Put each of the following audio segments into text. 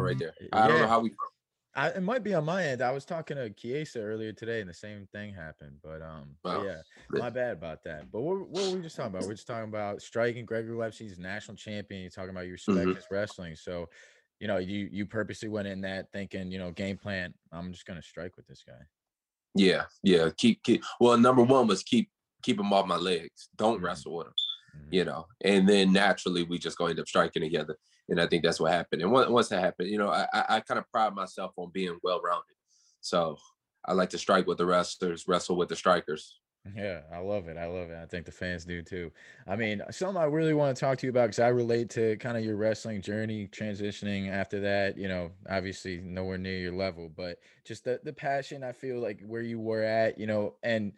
right there. I don't know how we. I, it might be on my end. I was talking to Kiesa earlier today, and the same thing happened. But um, but yeah, my bad about that. But what, what were we just talking about? We're just talking about striking. Gregory Webster's national champion. You're talking about your respect mm-hmm. his wrestling. So, you know, you you purposely went in that thinking, you know, game plan. I'm just gonna strike with this guy. Yeah, yeah. Keep keep. Well, number one was keep keep him off my legs. Don't mm-hmm. wrestle with him. Mm-hmm. You know, and then naturally we just go end up striking together and I think that's what happened. And once that happened, you know, I, I kind of pride myself on being well rounded. So I like to strike with the wrestlers, wrestle with the strikers. Yeah, I love it. I love it. I think the fans do too. I mean, something I really want to talk to you about because I relate to kind of your wrestling journey, transitioning after that. You know, obviously nowhere near your level, but just the the passion. I feel like where you were at, you know, and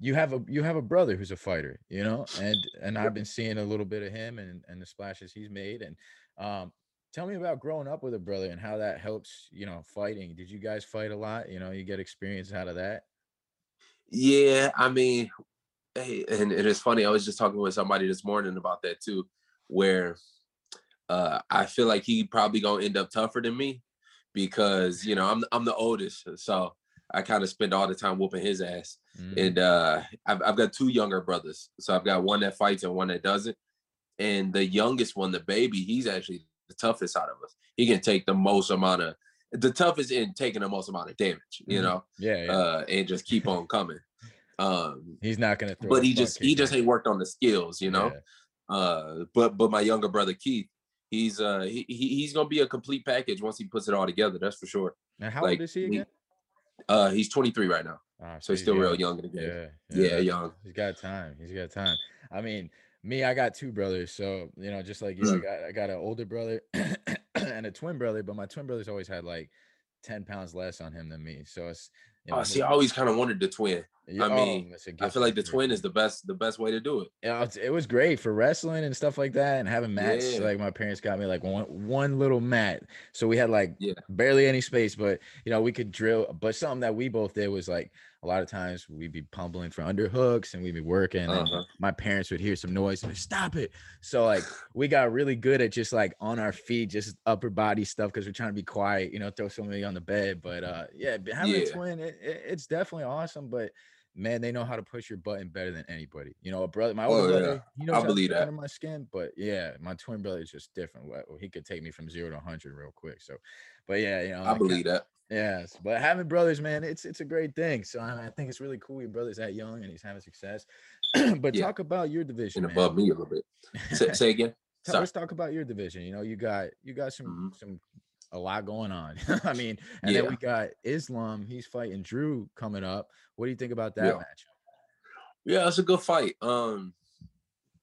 you have a you have a brother who's a fighter, you know, and and I've been seeing a little bit of him and and the splashes he's made, and um, tell me about growing up with a brother and how that helps, you know, fighting. Did you guys fight a lot? You know, you get experience out of that? Yeah, I mean, hey, and it is funny. I was just talking with somebody this morning about that too, where uh, I feel like he probably gonna end up tougher than me because you know I'm I'm the oldest, so I kind of spend all the time whooping his ass. Mm. And uh, I've I've got two younger brothers, so I've got one that fights and one that doesn't and the youngest one, the baby, he's actually the toughest out of us. He can take the most amount of the toughest in taking the most amount of damage, you mm-hmm. know. Yeah, yeah. Uh, and just keep on coming. Um he's not gonna but he just he just ain't worked on the skills, you know. Yeah. Uh but but my younger brother Keith, he's uh he, he's gonna be a complete package once he puts it all together, that's for sure. And how like, old is he again? Uh he's 23 right now. Ah, so, he's still real young in the game. Yeah, yeah, yeah, young. He's got time. He's got time. I mean, me, I got two brothers. So, you know, just like you, I mm. got I got an older brother and a twin brother, but my twin brother's always had like 10 pounds less on him than me. So it's you know, oh, see, I always kind of wanted the twin. I mean, oh, I feel like the twin is the best, the best way to do it. Yeah, it was great for wrestling and stuff like that, and having mats. Yeah. Like my parents got me like one one little mat, so we had like yeah. barely any space, but you know we could drill. But something that we both did was like a lot of times we'd be pummeling for underhooks and we'd be working uh-huh. and my parents would hear some noise and stop it so like we got really good at just like on our feet just upper body stuff because we're trying to be quiet you know throw somebody on the bed but uh yeah having yeah. a twin it, it, it's definitely awesome but man, they know how to push your button better than anybody. You know, a brother, my older oh, brother, yeah. he knows I believe that under my skin, but yeah, my twin brother is just different. He could take me from zero to hundred real quick. So, but yeah, you know, I believe that. Yes, but having brothers, man, it's it's a great thing. So I, I think it's really cool. Your brother's that young and he's having success. but yeah. talk about your division. And above me a little bit. Say, say again. Sorry. Let's talk about your division. You know, you got you got some mm-hmm. some a lot going on. I mean, and yeah. then we got Islam. He's fighting Drew coming up. What do you think about that yeah. match? Yeah, it's a good fight. Um,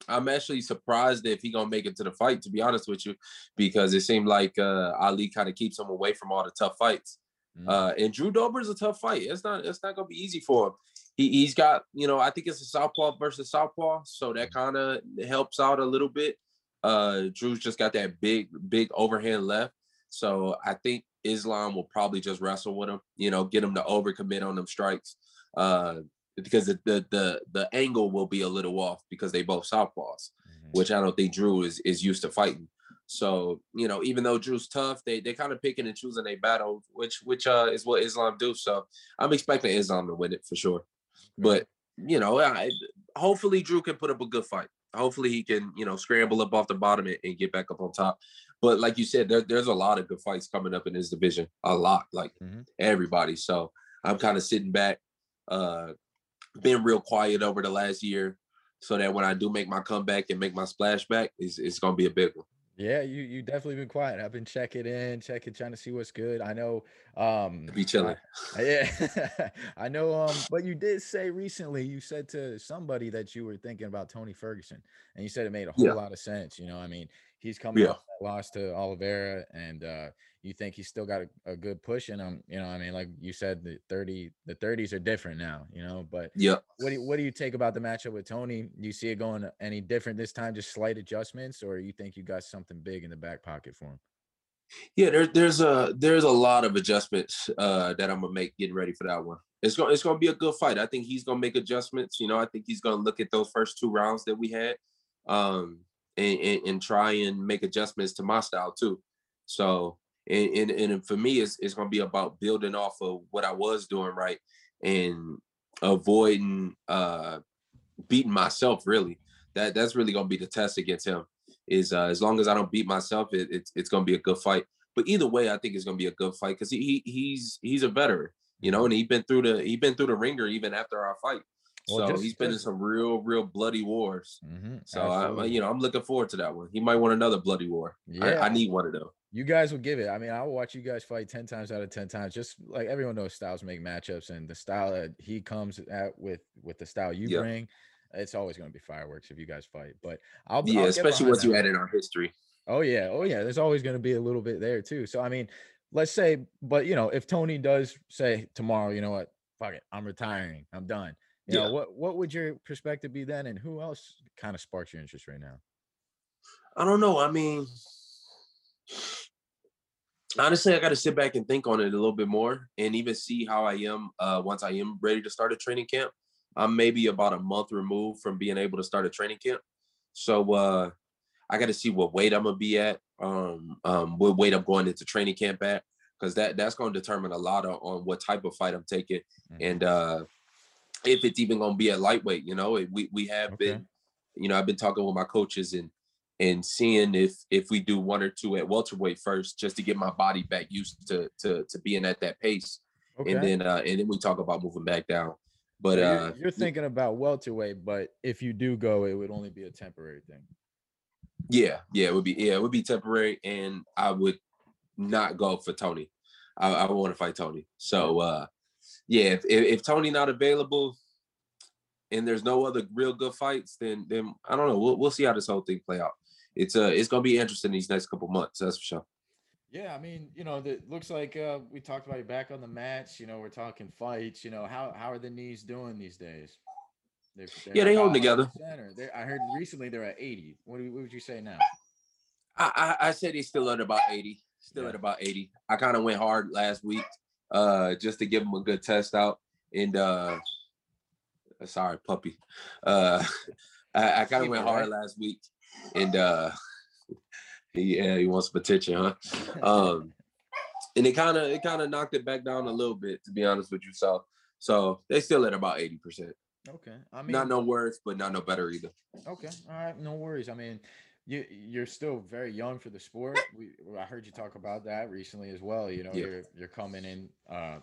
I'm actually surprised if he gonna make it to the fight, to be honest with you, because it seemed like uh, Ali kind of keeps him away from all the tough fights. Mm-hmm. Uh, and Drew Dober is a tough fight. It's not. It's not gonna be easy for him. He he's got you know. I think it's a southpaw versus southpaw, so that mm-hmm. kind of helps out a little bit. Uh, Drew's just got that big big overhand left, so I think Islam will probably just wrestle with him. You know, get him to overcommit on them strikes. Uh, because the, the the the, angle will be a little off because they both southpaws, mm-hmm. which I don't think Drew is is used to fighting. So you know, even though Drew's tough, they they kind of picking and choosing a battle, which which uh is what Islam do. So I'm expecting Islam to win it for sure. But you know, I, hopefully Drew can put up a good fight. Hopefully he can you know scramble up off the bottom and, and get back up on top. But like you said, there, there's a lot of good fights coming up in this division. A lot, like mm-hmm. everybody. So I'm kind of sitting back, uh, been real quiet over the last year, so that when I do make my comeback and make my splashback, it's, it's gonna be a big one. Yeah, you you definitely been quiet. I've been checking in, checking, trying to see what's good. I know um be chilling. yeah. I know um but you did say recently you said to somebody that you were thinking about Tony Ferguson and you said it made a whole yeah. lot of sense. You know, I mean, he's coming yeah. off that loss to Oliveira and uh you think he's still got a, a, good push in him. You know, I mean, like you said, the 30, the 30s are different now, you know, but yeah. What do you, what do you take about the matchup with Tony? Do you see it going any different this time, just slight adjustments, or you think you got something big in the back pocket for him? Yeah, there's there's a there's a lot of adjustments uh, that I'm gonna make getting ready for that one. It's gonna it's gonna be a good fight. I think he's gonna make adjustments. You know, I think he's gonna look at those first two rounds that we had, um, and, and, and try and make adjustments to my style too. So And, and and for me, it's it's gonna be about building off of what I was doing right and avoiding uh beating myself really. That that's really gonna be the test against him. Is uh, as long as I don't beat myself, it, it's it's gonna be a good fight. But either way, I think it's gonna be a good fight because he, he he's he's a veteran, you know, and he's been through the he's been through the ringer even after our fight. Well, so he's been in some real, real bloody wars. Mm-hmm, so I, you know, I'm looking forward to that one. He might want another bloody war. Yeah, I, I need one of them. You guys will give it. I mean, I'll watch you guys fight ten times out of ten times. Just like everyone knows, styles make matchups, and the style that he comes at with with the style you yep. bring, it's always going to be fireworks if you guys fight. But I'll yeah, I'll especially once you add in our history. Oh yeah, oh yeah. There's always going to be a little bit there too. So I mean, let's say, but you know, if Tony does say tomorrow, you know what, fuck it, I'm retiring, I'm done. You yeah. know, what what would your perspective be then, and who else kind of sparks your interest right now? I don't know. I mean, honestly, I got to sit back and think on it a little bit more, and even see how I am uh, once I am ready to start a training camp. I'm maybe about a month removed from being able to start a training camp, so uh, I got to see what weight I'm gonna be at, um, um, what weight I'm going into training camp at, because that that's going to determine a lot of, on what type of fight I'm taking, mm-hmm. and uh, if it's even going to be a lightweight. You know, we we have okay. been, you know, I've been talking with my coaches and and seeing if if we do one or two at welterweight first, just to get my body back used to to to being at that pace, okay. and then uh, and then we talk about moving back down. But so you're, uh, you're thinking about welterweight, but if you do go, it would only be a temporary thing. Yeah, yeah, it would be yeah, it would be temporary, and I would not go for Tony. I, I want to fight Tony. So uh yeah, if, if, Tony not available and there's no other real good fights, then then I don't know. We'll we'll see how this whole thing play out. It's uh it's gonna be interesting these next couple months. That's for sure. Yeah, I mean, you know, it looks like uh, we talked about you back on the match. You know, we're talking fights. You know, how how are the knees doing these days? They're, they're yeah, they hold together. I heard recently they're at 80. What, what would you say now? I, I, I said he's still at about 80. Still yeah. at about 80. I kind of went hard last week uh, just to give him a good test out. And uh, sorry, puppy. Uh, I, I kind of went hard last week, and uh, yeah, he wants some attention, huh? Um, and it kind of it kind of knocked it back down a little bit, to be honest with you. So so they still at about eighty percent. Okay, I mean, not no worse, but not no better either. Okay, all right, no worries. I mean, you you're still very young for the sport. We I heard you talk about that recently as well. You know, yeah. you're you're coming in. Uh,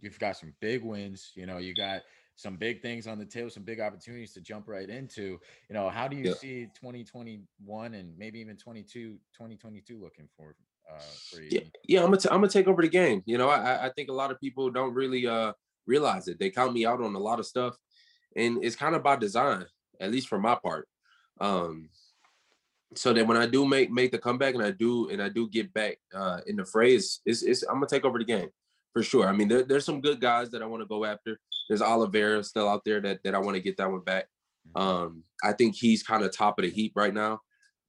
you've got some big wins. You know, you got some big things on the table, some big opportunities to jump right into. You know, how do you yeah. see 2021 and maybe even 22, 2022 looking for? Uh, for you? Yeah, yeah, I'm gonna t- I'm gonna take over the game. You know, I I think a lot of people don't really uh realize it. They count me out on a lot of stuff, and it's kind of by design, at least for my part. Um, so that when I do make make the comeback and I do and I do get back uh, in the phrase, it's, it's I'm gonna take over the game for sure. I mean, there, there's some good guys that I want to go after. There's Oliveira still out there that that I want to get that one back. Mm-hmm. Um, I think he's kind of top of the heap right now.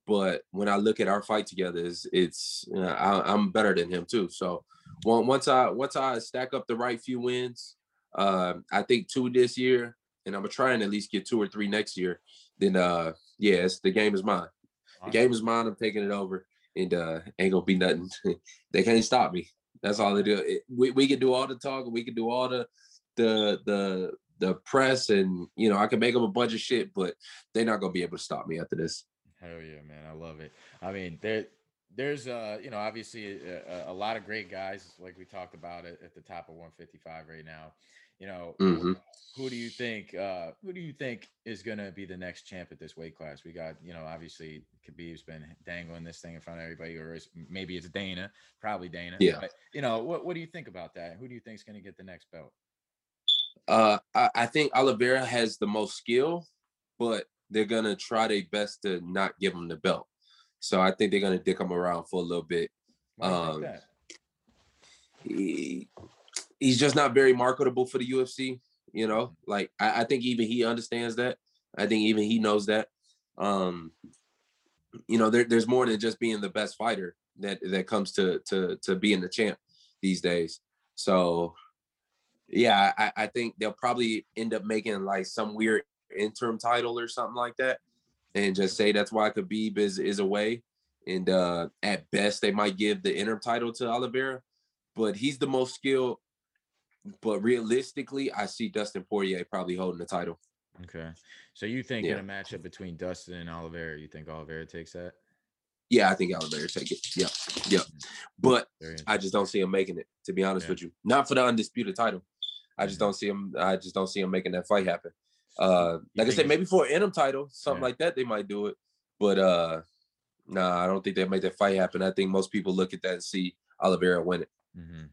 But when I look at our fight together, it's, it's you know, I, am better than him too. So once I once I stack up the right few wins, uh, I think two this year, and I'm gonna try and at least get two or three next year. Then uh, yes, the game is mine. The game is mine. I'm taking it over, and uh, ain't gonna be nothing. they can't stop me. That's all they do. It, we we can do all the talk. We can do all the the the the press, and you know I can make them a bunch of shit, but they're not gonna be able to stop me after this. Hell yeah, man! I love it. I mean, there there's uh you know obviously a, a, lot of great guys like we talked about it at the top of 155 right now you know, mm-hmm. who do you think uh who do you think is gonna be the next champ at this weight class? We got, you know, obviously Khabib's been dangling this thing in front of everybody, or maybe it's Dana, probably Dana. Yeah. But you know, what what do you think about that? Who do you think is gonna get the next belt? Uh I, I think Oliveira has the most skill, but they're gonna try their best to not give him the belt. So I think they're gonna dick him around for a little bit. Um, he, he's just not very marketable for the UFC. You know, like I, I, think even he understands that. I think even he knows that. Um, you know, there, there's more than just being the best fighter that that comes to to to being the champ these days. So, yeah, I, I think they'll probably end up making like some weird interim title or something like that, and just say that's why Khabib is is away, and uh, at best they might give the interim title to Oliveira, but he's the most skilled. But realistically, I see Dustin Poirier probably holding the title. Okay, so you think yeah. in a matchup between Dustin and Oliveira, you think Oliveira takes that? Yeah, I think Oliveira take it. Yep, yep. Mm-hmm. But I just don't see him making it. To be honest yeah. with you, not for the undisputed title. I just mm-hmm. don't see him. I just don't see him making that fight happen. Uh, like I said, maybe for an interim title, something yeah. like that, they might do it. But uh, nah, I don't think they make that fight happen. I think most people look at that and see Oliveira win it. Mm-hmm.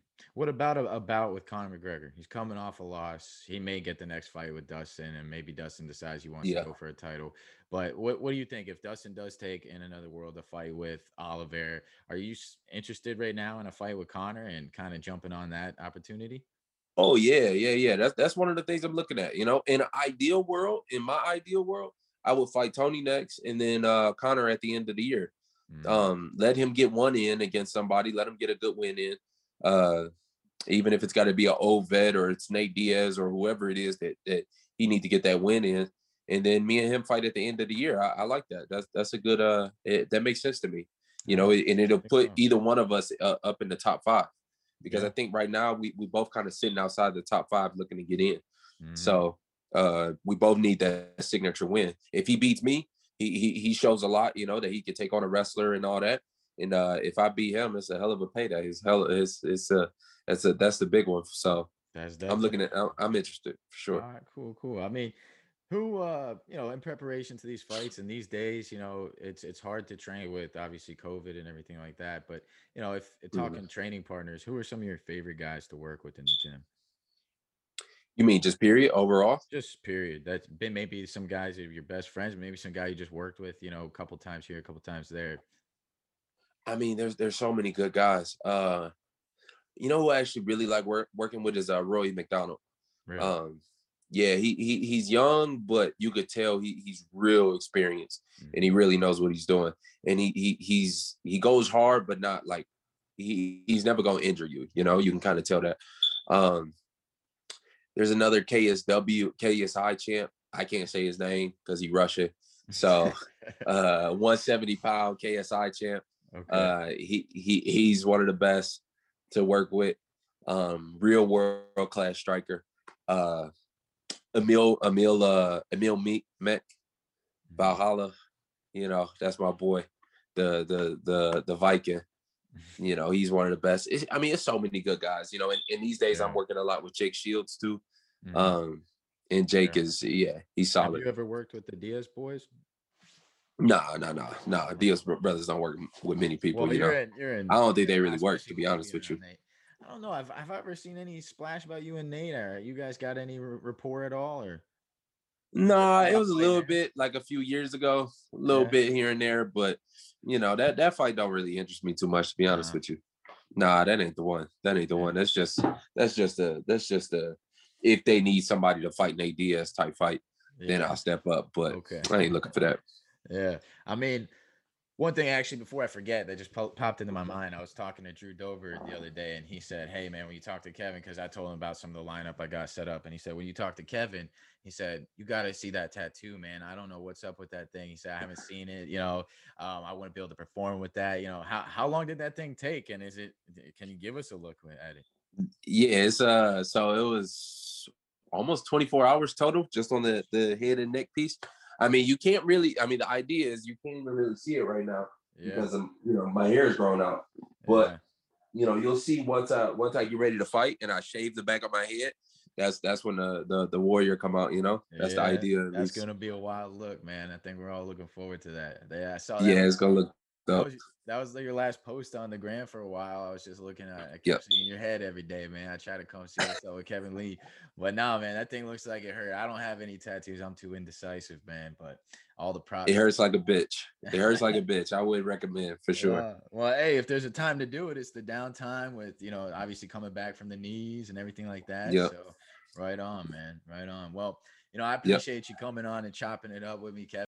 What about a, a bout with Conor McGregor? He's coming off a loss. He may get the next fight with Dustin, and maybe Dustin decides he wants yeah. to go for a title. But what, what do you think if Dustin does take in another world a fight with Oliver? Are you interested right now in a fight with Conor and kind of jumping on that opportunity? Oh yeah, yeah, yeah. That's that's one of the things I'm looking at. You know, in an ideal world, in my ideal world, I would fight Tony next, and then uh Conor at the end of the year. Mm-hmm. Um, let him get one in against somebody. Let him get a good win in. Uh, even if it's got to be an old vet or it's Nate Diaz or whoever it is that that he need to get that win in, and then me and him fight at the end of the year. I, I like that. That's that's a good. Uh, it, that makes sense to me. You know, and it'll put either one of us uh, up in the top five because yeah. I think right now we we both kind of sitting outside the top five looking to get in. Mm-hmm. So uh, we both need that signature win. If he beats me, he, he he shows a lot, you know, that he can take on a wrestler and all that. And uh, if I beat him, it's a hell of a payday. It's hell. It's it's a that's a that's the big one. So that's I'm looking at. I'm, I'm interested for sure. All right, cool, cool. I mean, who uh you know in preparation to these fights and these days you know it's it's hard to train with obviously covid and everything like that but you know if mm-hmm. talking mm-hmm. training partners who are some of your favorite guys to work with in the gym you mean just period overall just period that's been maybe some guys are your best friends maybe some guy you just worked with you know a couple times here a couple times there i mean there's there's so many good guys uh you know who I actually really like work, working with is uh Rory MacDonald really? um yeah, he, he he's young, but you could tell he he's real experienced mm-hmm. and he really knows what he's doing. And he he he's he goes hard, but not like he he's never gonna injure you. You know, you can kind of tell that. Um, there's another KSW KSI champ. I can't say his name because he Russian. So uh 170 pound KSI champ. Okay. Uh he he he's one of the best to work with. Um, real world class striker. Uh Emil Emil uh Emil Meek Mech mm-hmm. Valhalla, you know, that's my boy, the the the the Viking. You know, he's one of the best. It's, I mean, it's so many good guys, you know, and, and these days yeah. I'm working a lot with Jake Shields too. Mm-hmm. Um and Jake yeah. is yeah, he's solid. Have you ever worked with the Diaz boys? No, no, no, no. Diaz brothers don't work with many people. Well, you know, in, in, I don't think they really work, to be honest with you. I don't know. Have Have I ever seen any splash about you and Nate? Or you guys got any rapport at all? Or no, nah, it was a little bit like a few years ago, a little yeah. bit here and there, but you know that that fight don't really interest me too much, to be honest nah. with you. Nah, that ain't the one. That ain't the one. That's just that's just a that's just a if they need somebody to fight Nate Diaz type fight, yeah. then I'll step up. But okay. I ain't looking for that. Yeah, I mean, one thing actually before I forget that just po- popped into my mind. I was talking to Drew Dober the other day, and he said, "Hey man, when you talk to Kevin, because I told him about some of the lineup I got set up, and he said when you talk to Kevin, he said you got to see that tattoo, man. I don't know what's up with that thing. He said I haven't seen it. You know, um, I wouldn't be able to perform with that. You know, how how long did that thing take, and is it? Can you give us a look at it? Yeah, it's uh, so it was almost 24 hours total just on the the head and neck piece. I mean, you can't really. I mean, the idea is you can't even really see it right now yeah. because I'm, you know, my hair is growing out. But yeah. you know, you'll see once I once I get ready to fight and I shave the back of my head. That's that's when the the, the warrior come out. You know, that's yeah, the idea. That's gonna be a wild look, man. I think we're all looking forward to that. Yeah, I saw that. Yeah, it's gonna look that was, that was your last post on the gram for a while. I was just looking at I kept yep. seeing your head every day, man. I try to come see up with Kevin Lee. But now, man, that thing looks like it hurt. I don't have any tattoos. I'm too indecisive, man. But all the problems. It hurts like a bitch. It hurts like a bitch. I would recommend for sure. Uh, well, hey, if there's a time to do it, it's the downtime with, you know, obviously coming back from the knees and everything like that. Yeah. So right on, man. Right on. Well, you know, I appreciate yep. you coming on and chopping it up with me, Kevin.